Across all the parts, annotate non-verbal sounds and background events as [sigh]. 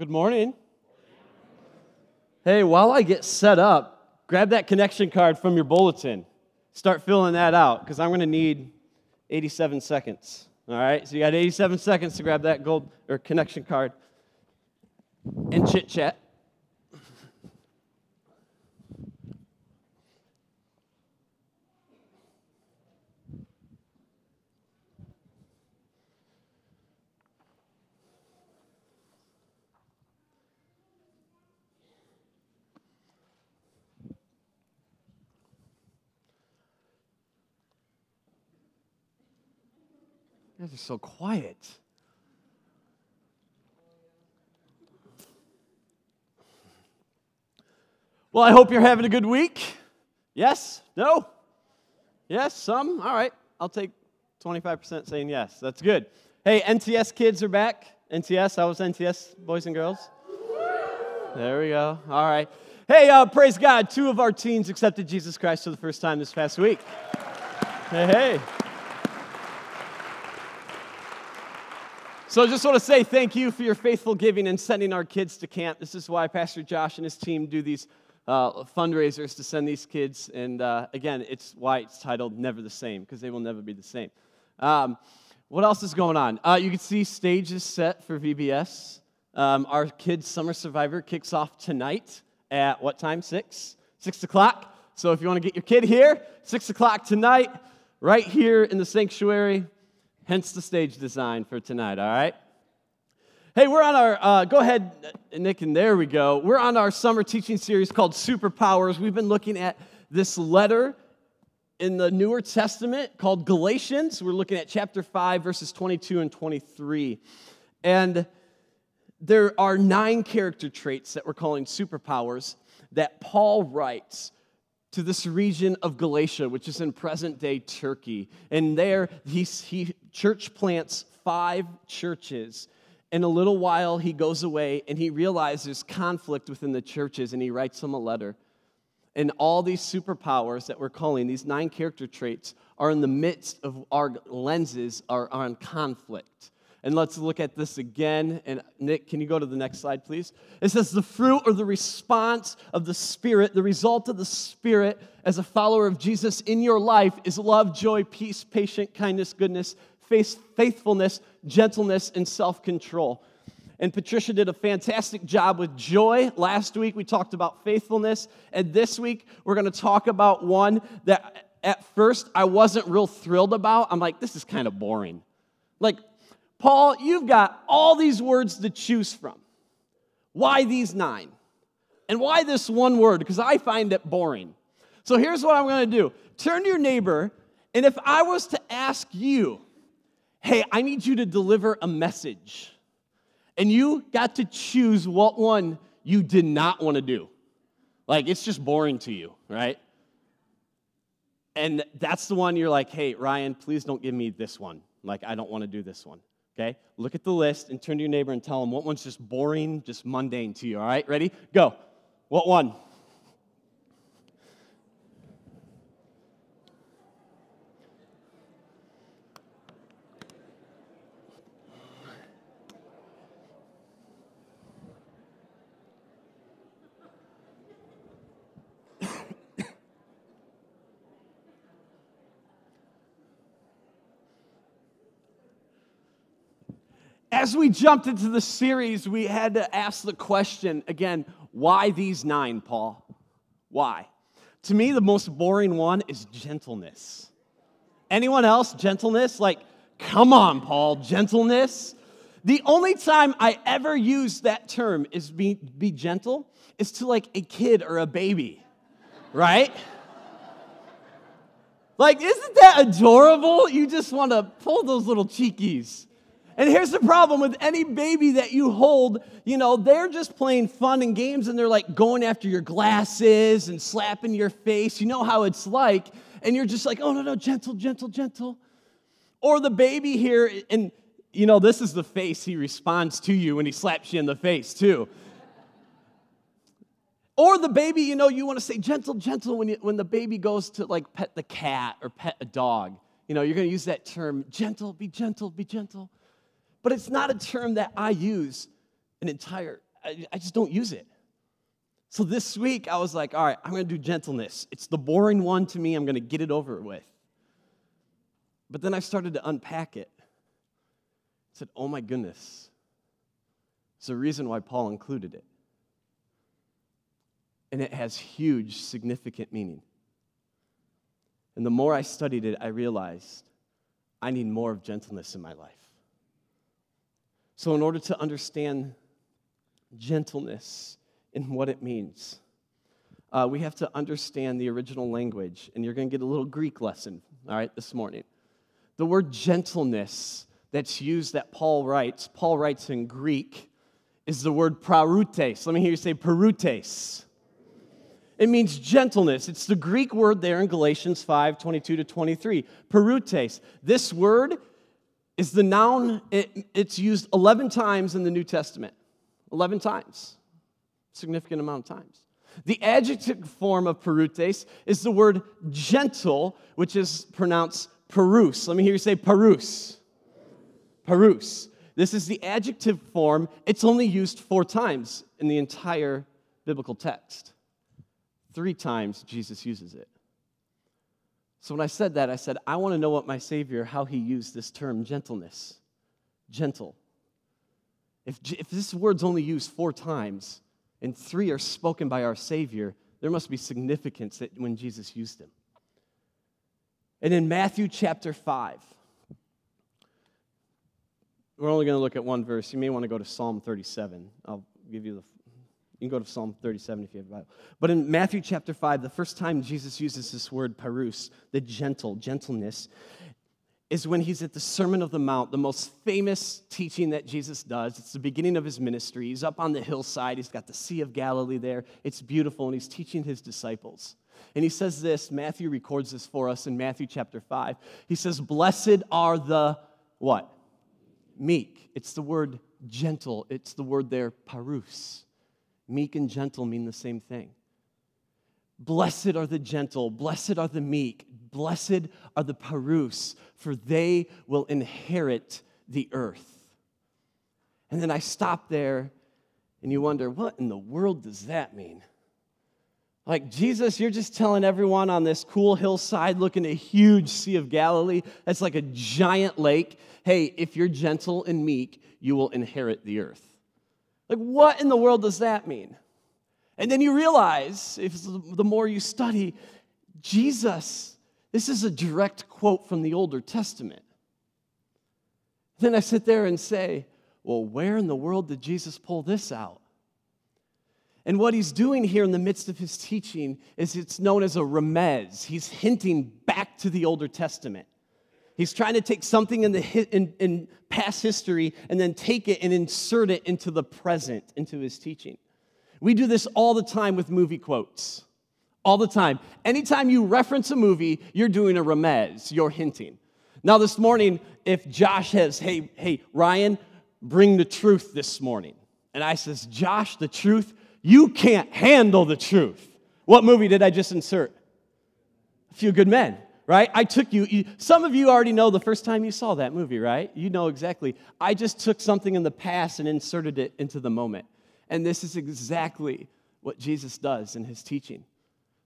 Good morning. Hey, while I get set up, grab that connection card from your bulletin. Start filling that out because I'm going to need 87 seconds. All right, so you got 87 seconds to grab that gold or connection card and chit chat. You guys are so quiet. Well, I hope you're having a good week. Yes? No? Yes? Some? All right. I'll take 25% saying yes. That's good. Hey, NTS kids are back. NTS, how was NTS, boys and girls? There we go. All right. Hey, uh, praise God. Two of our teens accepted Jesus Christ for the first time this past week. Hey, hey. So I just want to say thank you for your faithful giving and sending our kids to camp. This is why Pastor Josh and his team do these uh, fundraisers to send these kids. And uh, again, it's why it's titled Never the Same, because they will never be the same. Um, what else is going on? Uh, you can see stages set for VBS. Um, our kids' Summer Survivor kicks off tonight at what time? Six? Six o'clock. So if you want to get your kid here, six o'clock tonight, right here in the sanctuary. Hence the stage design for tonight, all right? Hey, we're on our, uh, go ahead, Nick, and there we go. We're on our summer teaching series called Superpowers. We've been looking at this letter in the Newer Testament called Galatians. We're looking at chapter 5, verses 22 and 23. And there are nine character traits that we're calling superpowers that Paul writes to this region of Galatia, which is in present day Turkey. And there, he, he church plants five churches. In a little while, he goes away and he realizes conflict within the churches and he writes them a letter. And all these superpowers that we're calling, these nine character traits, are in the midst of our lenses, are on conflict. And let's look at this again. And Nick, can you go to the next slide, please? It says the fruit or the response of the Spirit, the result of the Spirit as a follower of Jesus in your life is love, joy, peace, patience, kindness, goodness, faithfulness, gentleness, and self control. And Patricia did a fantastic job with joy. Last week we talked about faithfulness. And this week we're going to talk about one that at first I wasn't real thrilled about. I'm like, this is kind of boring. Like, Paul, you've got all these words to choose from. Why these nine? And why this one word? Because I find it boring. So here's what I'm going to do turn to your neighbor, and if I was to ask you, hey, I need you to deliver a message, and you got to choose what one you did not want to do, like it's just boring to you, right? And that's the one you're like, hey, Ryan, please don't give me this one. Like, I don't want to do this one. Okay? Look at the list and turn to your neighbor and tell them what one's just boring, just mundane to you. All right? Ready? Go. What one? As we jumped into the series, we had to ask the question again why these nine, Paul? Why? To me, the most boring one is gentleness. Anyone else? Gentleness? Like, come on, Paul, gentleness? The only time I ever use that term is be, be gentle is to like a kid or a baby, right? like, isn't that adorable? You just want to pull those little cheekies and here's the problem with any baby that you hold, you know, they're just playing fun and games and they're like going after your glasses and slapping your face. You know how it's like. And you're just like, oh, no, no, gentle, gentle, gentle. Or the baby here, and you know, this is the face he responds to you when he slaps you in the face, too. Or the baby, you know, you want to say gentle, gentle when, you, when the baby goes to like pet the cat or pet a dog. You know, you're going to use that term, gentle, be gentle, be gentle. But it's not a term that I use an entire I, I just don't use it. So this week, I was like, all right, I'm going to do gentleness. It's the boring one to me. I'm going to get it over with. But then I started to unpack it. I said, oh my goodness. It's the reason why Paul included it. And it has huge, significant meaning. And the more I studied it, I realized I need more of gentleness in my life. So, in order to understand gentleness and what it means, uh, we have to understand the original language. And you're going to get a little Greek lesson, all right, this morning. The word gentleness that's used that Paul writes, Paul writes in Greek, is the word parutes. Let me hear you say parutes. It means gentleness. It's the Greek word there in Galatians 5 22 to 23. Parutes. This word is the noun, it, it's used 11 times in the New Testament. 11 times. Significant amount of times. The adjective form of parutes is the word gentle, which is pronounced parus. Let me hear you say parus. Parus. This is the adjective form. It's only used four times in the entire biblical text. Three times Jesus uses it. So when I said that, I said, I want to know what my Savior, how he used this term gentleness. Gentle. If, if this word's only used four times and three are spoken by our Savior, there must be significance that when Jesus used them. And in Matthew chapter 5, we're only going to look at one verse. You may want to go to Psalm 37. I'll give you the you can go to Psalm 37 if you have a Bible. But in Matthew chapter 5, the first time Jesus uses this word parus, the gentle, gentleness, is when he's at the Sermon of the Mount, the most famous teaching that Jesus does. It's the beginning of his ministry. He's up on the hillside, he's got the Sea of Galilee there. It's beautiful, and he's teaching his disciples. And he says this, Matthew records this for us in Matthew chapter 5. He says, Blessed are the what? Meek. It's the word gentle, it's the word there, parus. Meek and gentle mean the same thing. Blessed are the gentle, blessed are the meek, blessed are the parus, for they will inherit the earth. And then I stop there, and you wonder, what in the world does that mean? Like, Jesus, you're just telling everyone on this cool hillside looking at a huge Sea of Galilee, that's like a giant lake. Hey, if you're gentle and meek, you will inherit the earth. Like, what in the world does that mean? And then you realize, if the more you study, Jesus, this is a direct quote from the Older Testament. Then I sit there and say, well, where in the world did Jesus pull this out? And what he's doing here in the midst of his teaching is it's known as a remez. He's hinting back to the Older Testament. He's trying to take something in, the, in, in past history and then take it and insert it into the present, into his teaching. We do this all the time with movie quotes. All the time. Anytime you reference a movie, you're doing a remez, you're hinting. Now, this morning, if Josh says, hey, hey, Ryan, bring the truth this morning. And I says, Josh, the truth, you can't handle the truth. What movie did I just insert? A few good men right? I took you, some of you already know the first time you saw that movie, right? You know exactly. I just took something in the past and inserted it into the moment. And this is exactly what Jesus does in his teaching.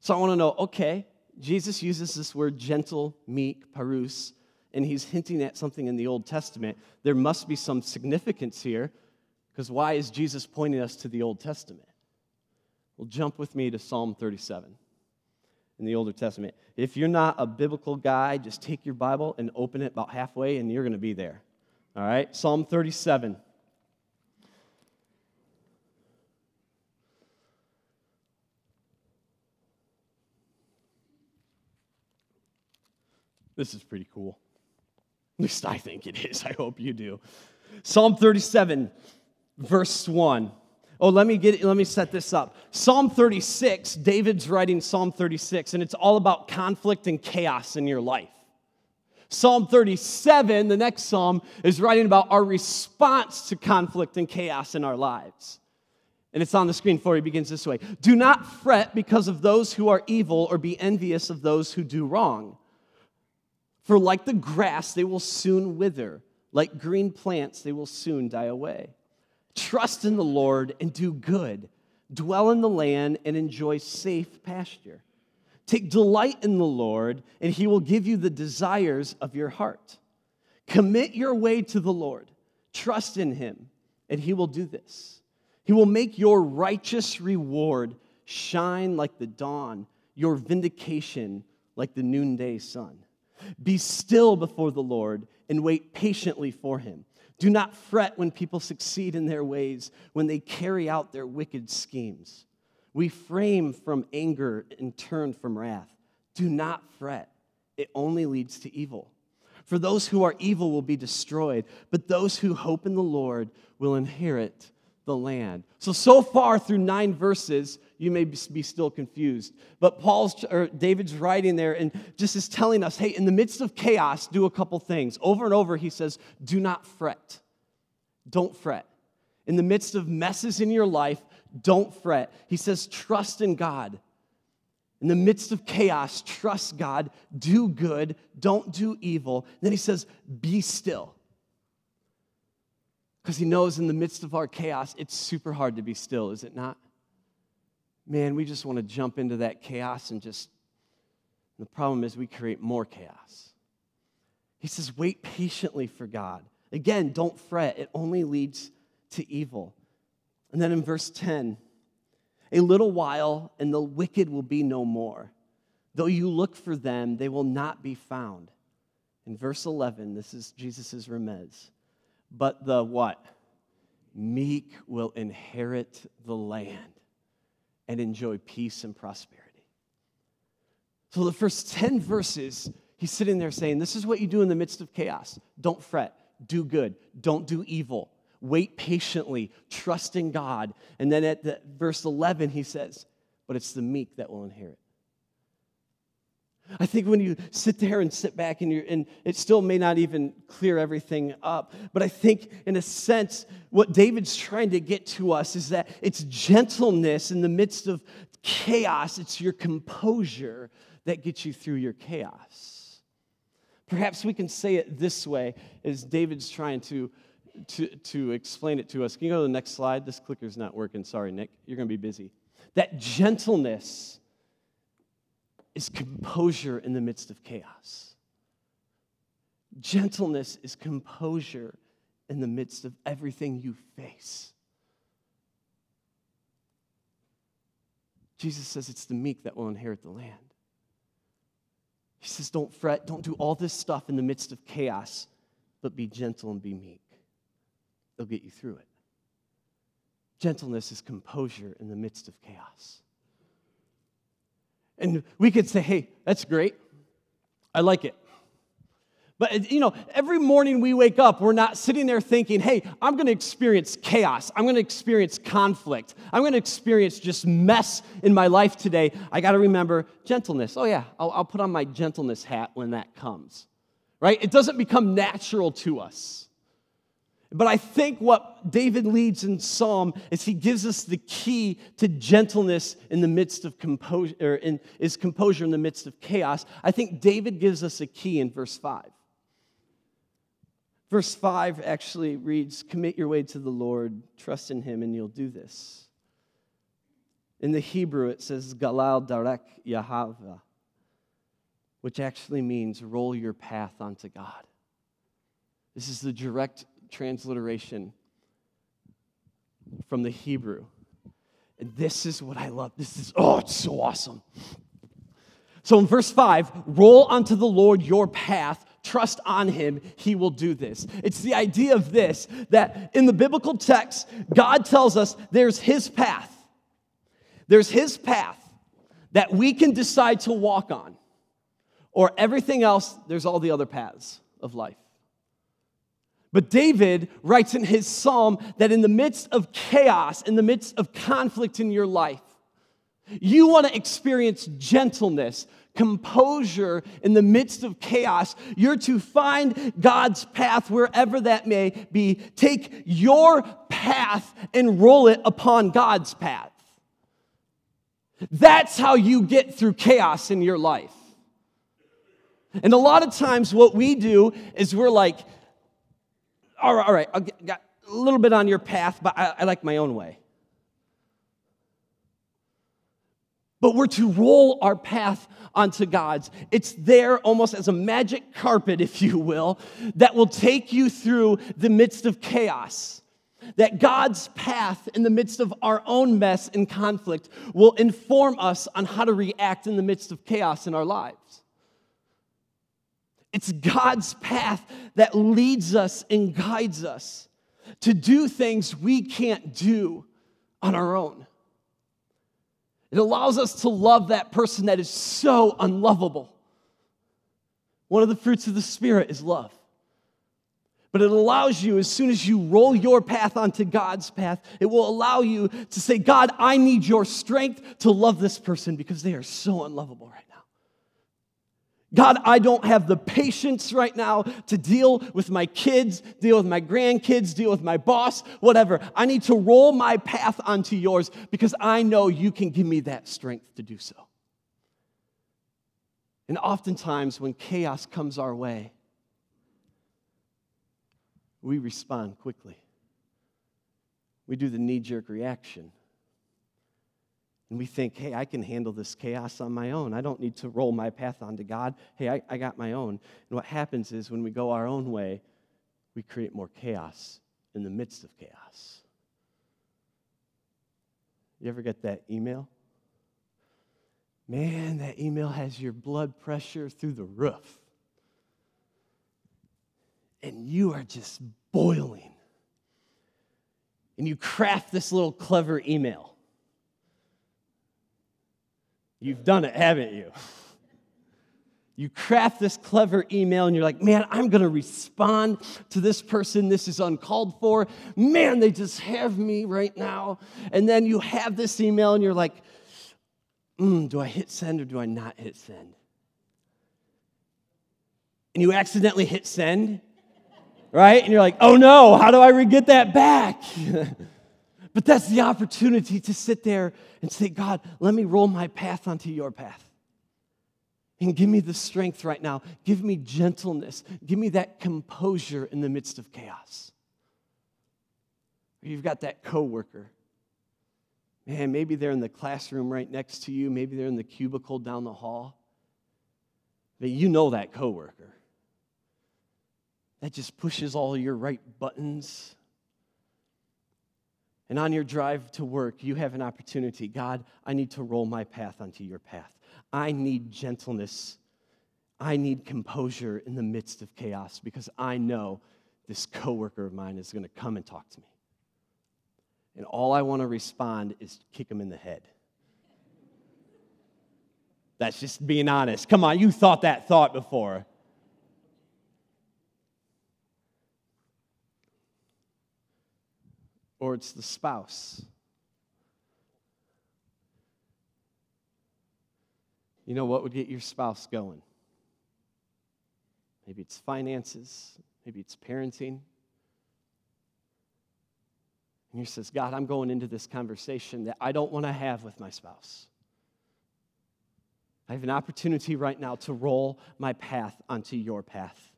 So I want to know okay, Jesus uses this word gentle, meek, parus, and he's hinting at something in the Old Testament. There must be some significance here, because why is Jesus pointing us to the Old Testament? Well, jump with me to Psalm 37 in the Older Testament. If you're not a biblical guy, just take your Bible and open it about halfway, and you're going to be there. All right? Psalm 37. This is pretty cool. At least I think it is. I hope you do. Psalm 37, verse 1. Oh, let me get let me set this up. Psalm 36, David's writing Psalm 36 and it's all about conflict and chaos in your life. Psalm 37, the next psalm, is writing about our response to conflict and chaos in our lives. And it's on the screen for you. It begins this way Do not fret because of those who are evil or be envious of those who do wrong. For like the grass, they will soon wither. Like green plants, they will soon die away. Trust in the Lord and do good. Dwell in the land and enjoy safe pasture. Take delight in the Lord, and he will give you the desires of your heart. Commit your way to the Lord. Trust in him, and he will do this. He will make your righteous reward shine like the dawn, your vindication like the noonday sun. Be still before the Lord and wait patiently for him. Do not fret when people succeed in their ways, when they carry out their wicked schemes. We frame from anger and turn from wrath. Do not fret, it only leads to evil. For those who are evil will be destroyed, but those who hope in the Lord will inherit the land. So, so far through nine verses, you may be still confused. But Paul's or David's writing there and just is telling us, hey, in the midst of chaos, do a couple things. Over and over, he says, do not fret. Don't fret. In the midst of messes in your life, don't fret. He says, trust in God. In the midst of chaos, trust God, do good, don't do evil. And then he says, be still. Because he knows in the midst of our chaos, it's super hard to be still, is it not? Man, we just want to jump into that chaos and just, and the problem is we create more chaos. He says, wait patiently for God. Again, don't fret, it only leads to evil. And then in verse 10, a little while and the wicked will be no more. Though you look for them, they will not be found. In verse 11, this is Jesus' remez. But the what? Meek will inherit the land and enjoy peace and prosperity. So the first 10 verses, he's sitting there saying, This is what you do in the midst of chaos. Don't fret, do good, don't do evil. Wait patiently, trust in God. And then at the, verse 11, he says, But it's the meek that will inherit. I think when you sit there and sit back and, you and it still may not even clear everything up, but I think in a sense, what David's trying to get to us is that it's gentleness in the midst of chaos, it's your composure that gets you through your chaos. Perhaps we can say it this way as David's trying to, to, to explain it to us. Can you go to the next slide? This clicker's not working. Sorry, Nick. You're going to be busy. That gentleness is composure in the midst of chaos. Gentleness is composure in the midst of everything you face. Jesus says it's the meek that will inherit the land. He says, Don't fret, don't do all this stuff in the midst of chaos, but be gentle and be meek. They'll get you through it. Gentleness is composure in the midst of chaos. And we could say, hey, that's great. I like it. But, you know, every morning we wake up, we're not sitting there thinking, hey, I'm going to experience chaos. I'm going to experience conflict. I'm going to experience just mess in my life today. I got to remember gentleness. Oh, yeah, I'll, I'll put on my gentleness hat when that comes, right? It doesn't become natural to us. But I think what David leads in Psalm is he gives us the key to gentleness in the midst of composure, or in, is composure in the midst of chaos. I think David gives us a key in verse 5. Verse 5 actually reads, Commit your way to the Lord, trust in him, and you'll do this. In the Hebrew, it says, Galal Darek Yahava, which actually means roll your path onto God. This is the direct transliteration from the Hebrew. And this is what I love. This is, oh, it's so awesome. So in verse 5, roll unto the Lord your path, trust on him, he will do this. It's the idea of this that in the biblical text, God tells us there's his path. There's his path that we can decide to walk on, or everything else, there's all the other paths of life. But David writes in his psalm that in the midst of chaos, in the midst of conflict in your life, you want to experience gentleness, composure in the midst of chaos. You're to find God's path wherever that may be. Take your path and roll it upon God's path. That's how you get through chaos in your life. And a lot of times, what we do is we're like, all right, all right, got, a little bit on your path, but I, I like my own way. But we're to roll our path onto God's. It's there almost as a magic carpet, [laughs] if you will, that will take you through the midst of chaos. That God's path in the midst of our own mess and conflict will inform us on how to react in the midst of chaos in our lives. It's God's path that leads us and guides us to do things we can't do on our own. It allows us to love that person that is so unlovable. One of the fruits of the Spirit is love. But it allows you, as soon as you roll your path onto God's path, it will allow you to say, God, I need your strength to love this person because they are so unlovable right now. God, I don't have the patience right now to deal with my kids, deal with my grandkids, deal with my boss, whatever. I need to roll my path onto yours because I know you can give me that strength to do so. And oftentimes, when chaos comes our way, we respond quickly. We do the knee jerk reaction. And we think, hey, I can handle this chaos on my own. I don't need to roll my path onto God. Hey, I, I got my own. And what happens is when we go our own way, we create more chaos in the midst of chaos. You ever get that email? Man, that email has your blood pressure through the roof. And you are just boiling. And you craft this little clever email You've done it, haven't you? You craft this clever email and you're like, man, I'm to respond to this person. This is uncalled for. Man, they just have me right now. And then you have this email and you're like, mm, do I hit send or do I not hit send? And you accidentally hit send, right? And you're like, oh no, how do I get that back? [laughs] But that's the opportunity to sit there and say, God, let me roll my path onto your path. And give me the strength right now. Give me gentleness. Give me that composure in the midst of chaos. You've got that coworker. Man, maybe they're in the classroom right next to you. Maybe they're in the cubicle down the hall. But you know that coworker. That just pushes all your right buttons and on your drive to work, you have an opportunity. God, I need to roll my path onto your path. I need gentleness. I need composure in the midst of chaos because I know this coworker of mine is going to come and talk to me. And all I want to respond is kick him in the head. That's just being honest. Come on, you thought that thought before. Or it's the spouse. You know what would get your spouse going? Maybe it's finances, maybe it's parenting. And he says, God, I'm going into this conversation that I don't want to have with my spouse. I have an opportunity right now to roll my path onto your path,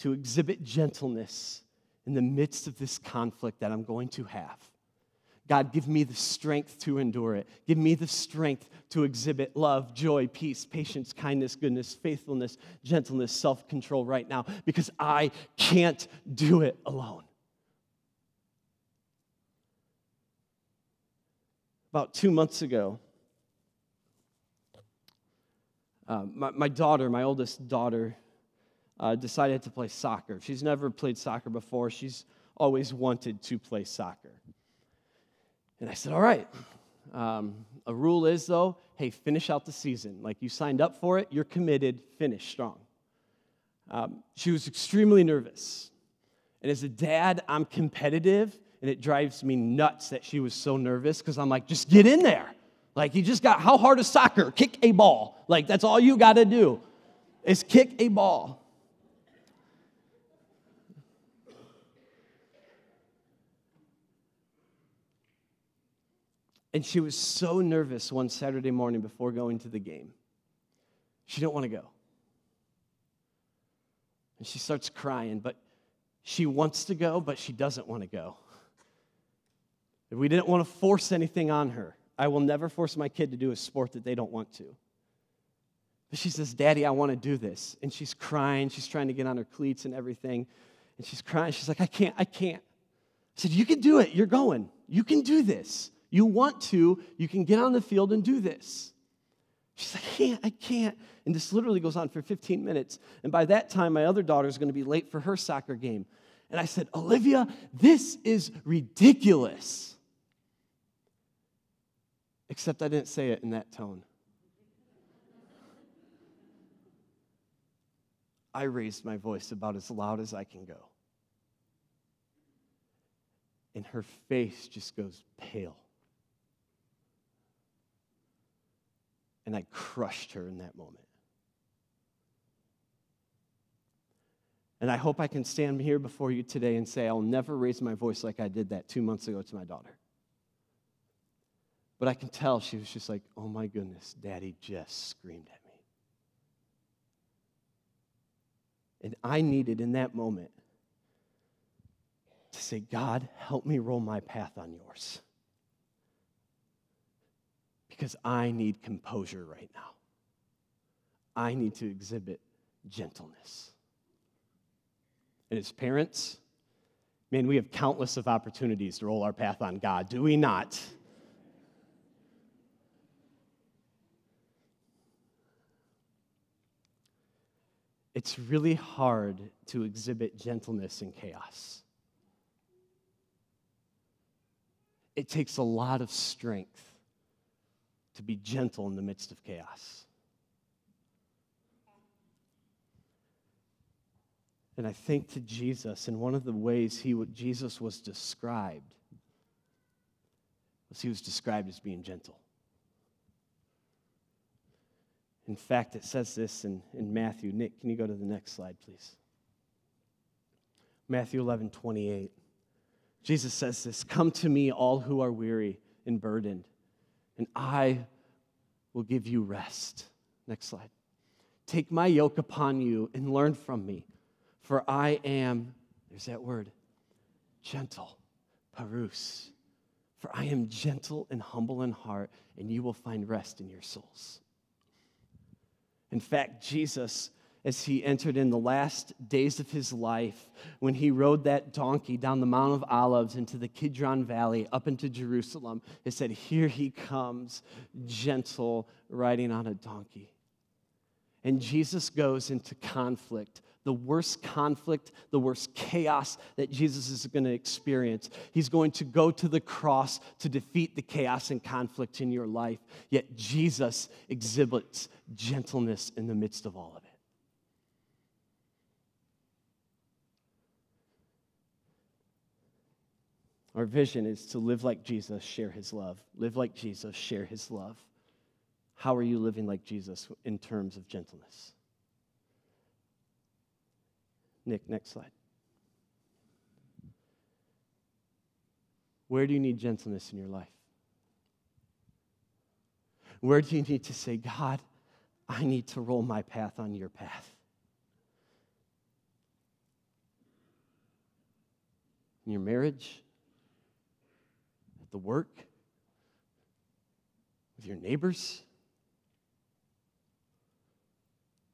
to exhibit gentleness in the midst of this conflict that I'm going to have. God, give me the strength to endure it. Give me the strength to exhibit love, joy, peace, patience, kindness, goodness, faithfulness, gentleness, self control right now because I can't do it alone. About two months ago, uh, my, my daughter, my oldest daughter, uh, decided to play soccer. She's never played soccer before. She's always wanted to play soccer. And I said, All right. Um, a rule is, though, hey, finish out the season. Like you signed up for it, you're committed, finish strong. Um, she was extremely nervous. And as a dad, I'm competitive, and it drives me nuts that she was so nervous because I'm like, just get in there. Like, you just got, how hard is soccer? Kick a ball. Like, that's all you got to do is kick a ball. And she was so nervous one Saturday morning before going to the game. She didn't want to go. And she starts crying, but she wants to go, but she doesn't want to go. We didn't want to force anything on her, I will never force my kid to do a sport that they don't want to. But she says, Daddy, I want to do this. And she's crying. She's trying to get on her cleats and everything. And she's crying. She's like, I can't, I can't. I said, You can do it. You're going. You can do this. You want to. You can get on the field and do this. She's like, I can't, I can't. And this literally goes on for 15 minutes. And by that time, my other daughter is going to be late for her soccer game. And I said, Olivia, this is ridiculous. Except I didn't say it in that tone. I raised my voice about as loud as I can go. And her face just goes pale. And I crushed her in that moment. And I hope I can stand here before you today and say, I'll never raise my voice like I did that two months ago to my daughter. But I can tell she was just like, oh my goodness, daddy just screamed at me. And I needed in that moment to say, God, help me roll my path on yours. Because I need composure right now. I need to exhibit gentleness. And as parents, man, we have countless of opportunities to roll our path on God, do we not? it's really hard to exhibit gentleness in chaos. It takes a lot of strength to be gentle in the midst of chaos. And I think to Jesus, and one of the ways he Jesus was described was he was described as being gentle. In fact, it says this in, in Matthew. Nick, can you go to the next slide, please? Matthew 11, 28. Jesus says this Come to me, all who are weary and burdened, and I will give you rest. Next slide. Take my yoke upon you and learn from me, for I am, there's that word, gentle, parus. For I am gentle and humble in heart, and you will find rest in your souls. In fact, Jesus, as he entered in the last days of his life, when he rode that donkey down the Mount of Olives into the Kidron Valley up into Jerusalem, it said, Here he comes, gentle, riding on a donkey. And Jesus goes into conflict the worst conflict, the worst chaos that Jesus is going to experience. He's going to go to the cross to defeat the chaos and conflict in your life. Yet Jesus exhibits gentleness in the midst of all of it. Our vision is to live like Jesus, share his love. Live like Jesus, share his love. How are you living like Jesus in terms of gentleness? Nick, next slide. Where do you need gentleness in your life? Where do you need to say, God, I need to roll my path on your path? In your marriage, the work, with your neighbors,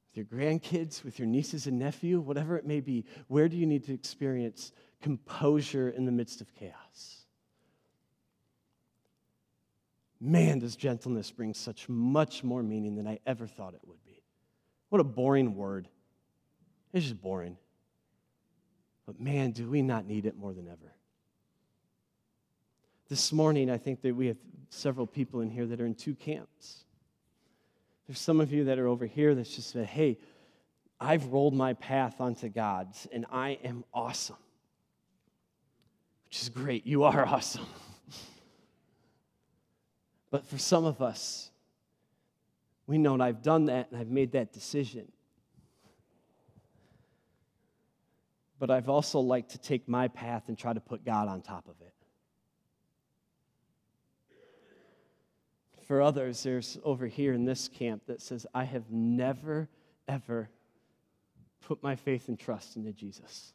with your grandkids, with your nieces and nephew, whatever it may be, where do you need to experience composure in the midst of chaos? Man, does gentleness bring such much more meaning than I ever thought it would be. What a boring word. It's just boring. But man, do we not need it more than ever. This morning, I think that we have several people in here that are in two camps. There's some of you that are over here that's just said, hey, I've rolled my path onto God's and I am awesome. Which is great. You are [laughs] awesome. but for some of us, we know that I've done that and I've made that decision. But I've also liked to take my path and try to put God on top of it. For others, there's over here in this camp that says, I have never, ever put my faith and trust into Jesus.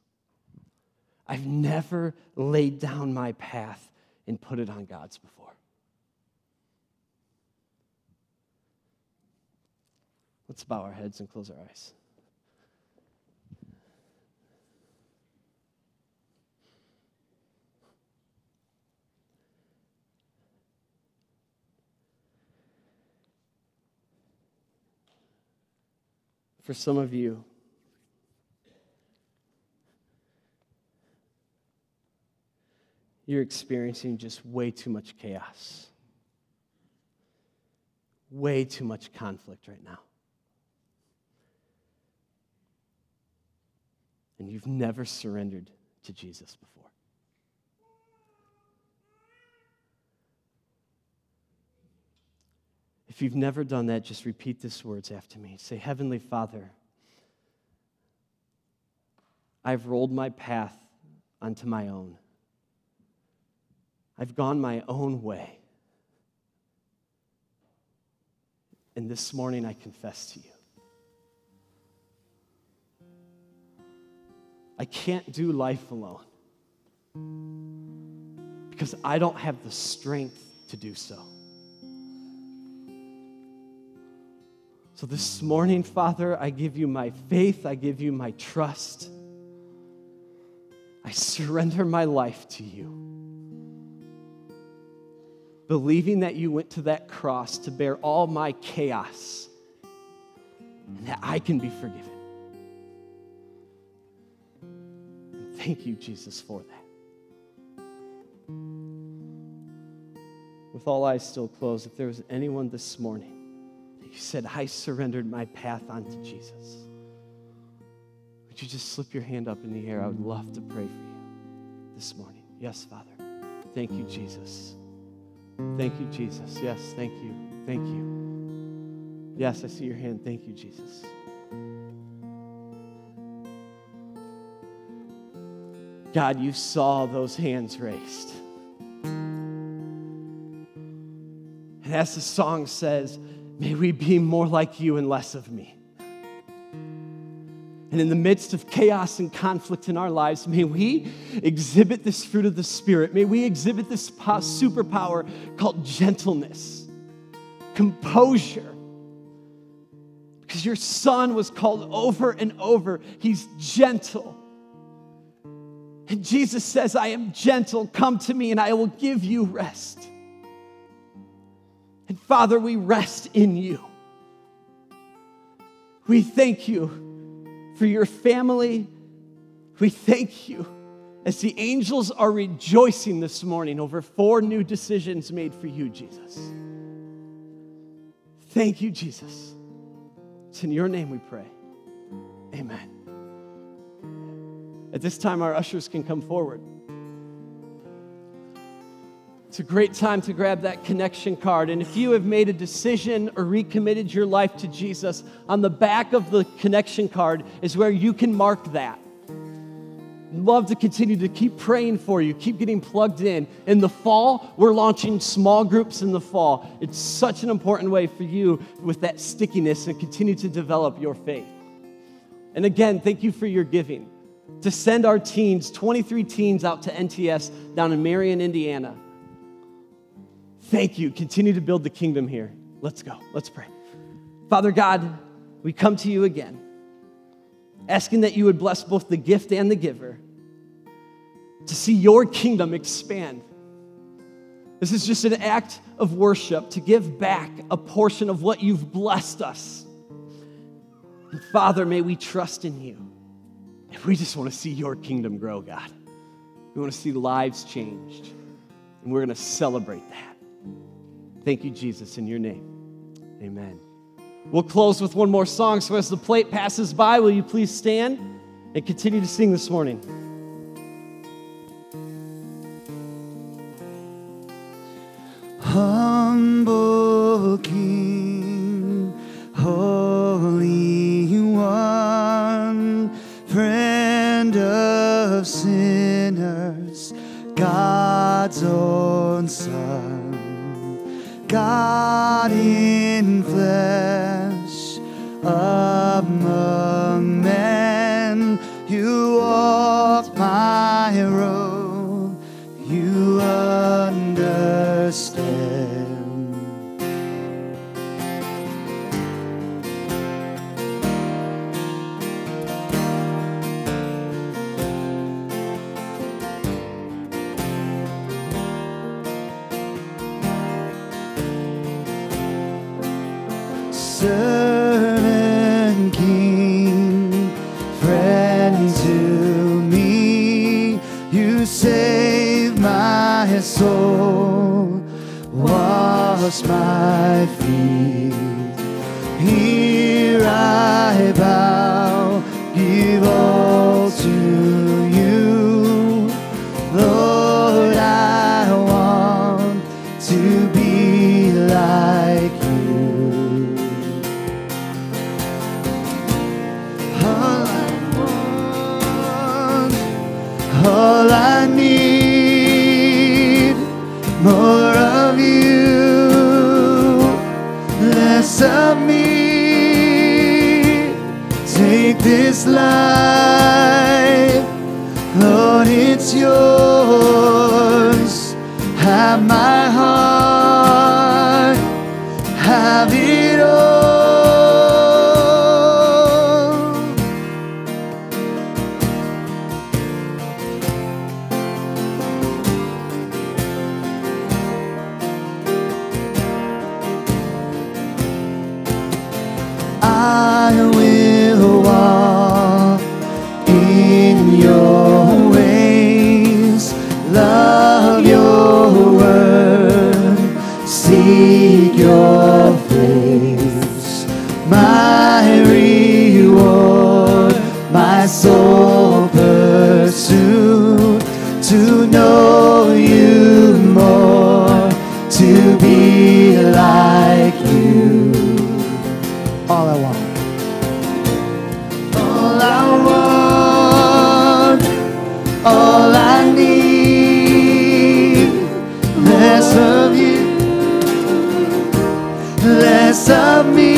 I've never laid down my path and put it on God's before. Let's bow our heads and close our eyes. For some of you, you're experiencing just way too much chaos, way too much conflict right now. And you've never surrendered to Jesus before. If you've never done that, just repeat these words after me. Say, Heavenly Father, I've rolled my path onto my own. I've gone my own way. And this morning I confess to you. I can't do life alone because I don't have the strength to do so. So this morning, Father, I give you my faith, I give you my trust. I surrender my life to you. Believing that you went to that cross to bear all my chaos and that I can be forgiven. And thank you, Jesus, for that. With all eyes still closed, if there was anyone this morning you said, I surrendered my path onto Jesus. Would you just slip your hand up in the air? I would love to pray for you this morning. Yes, Father. Thank you, Jesus. Thank you, Jesus. Yes, thank you. Thank you. Yes, I see your hand. Thank you, Jesus. God, you saw those hands raised. And as the song says, May we be more like you and less of me. And in the midst of chaos and conflict in our lives, may we exhibit this fruit of the Spirit. May we exhibit this superpower called gentleness, composure. Because your son was called over and over, he's gentle. And Jesus says, I am gentle. Come to me and I will give you rest. And Father, we rest in you. We thank you for your family. We thank you as the angels are rejoicing this morning over four new decisions made for you, Jesus. Thank you, Jesus. It's in your name we pray. Amen. At this time, our ushers can come forward. It's a great time to grab that connection card. And if you have made a decision or recommitted your life to Jesus, on the back of the connection card is where you can mark that. Love to continue to keep praying for you, keep getting plugged in. In the fall, we're launching small groups in the fall. It's such an important way for you with that stickiness and continue to develop your faith. And again, thank you for your giving. To send our teens, 23 teens, out to NTS down in Marion, Indiana Thank you. Continue to build the kingdom here. Let's go. Let's pray. Father God, we come to you again, asking that you would bless both the gift and the giver to see your kingdom expand. This is just an act of worship to give back a portion of what you've blessed us. And Father, may we trust in you. And we just want to see your kingdom grow, God. We want to see lives changed. And we're going to celebrate that. Thank you, Jesus, in your name. Amen. We'll close with one more song. So as the plate passes by, will you please stand and continue to sing this morning? Humble King, Holy One, friend of sinners, God's own Son. God in flesh among men, you walk my this life. Lord, it's yours. I want. All I want, all I need, less of you, less of me.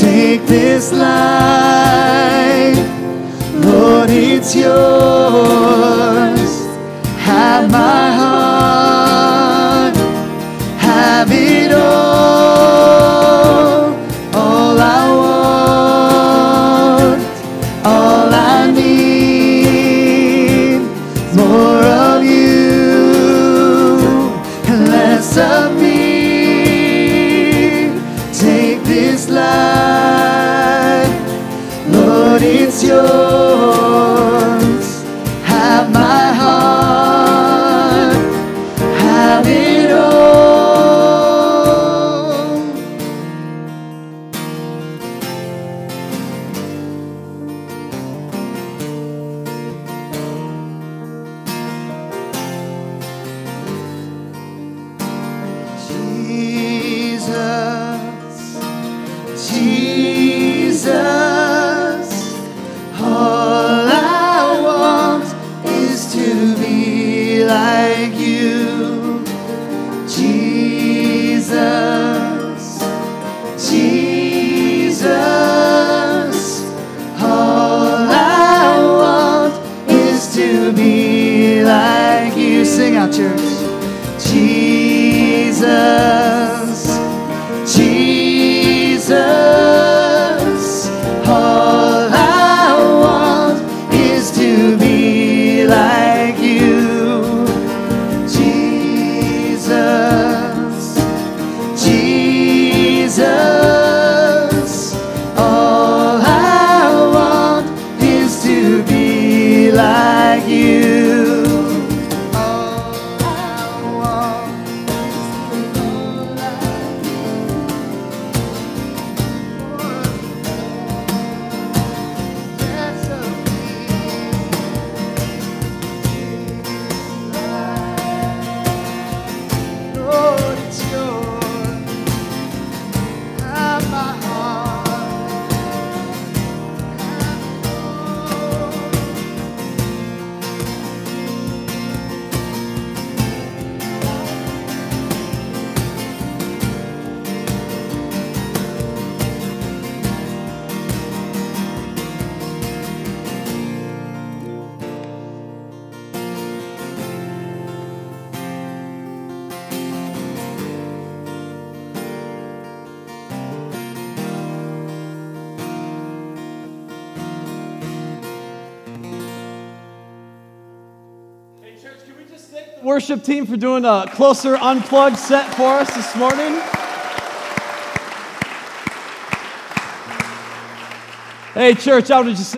Take this life, Lord, it's yours. Worship team, for doing a closer unplugged set for us this morning. Hey, church, I would just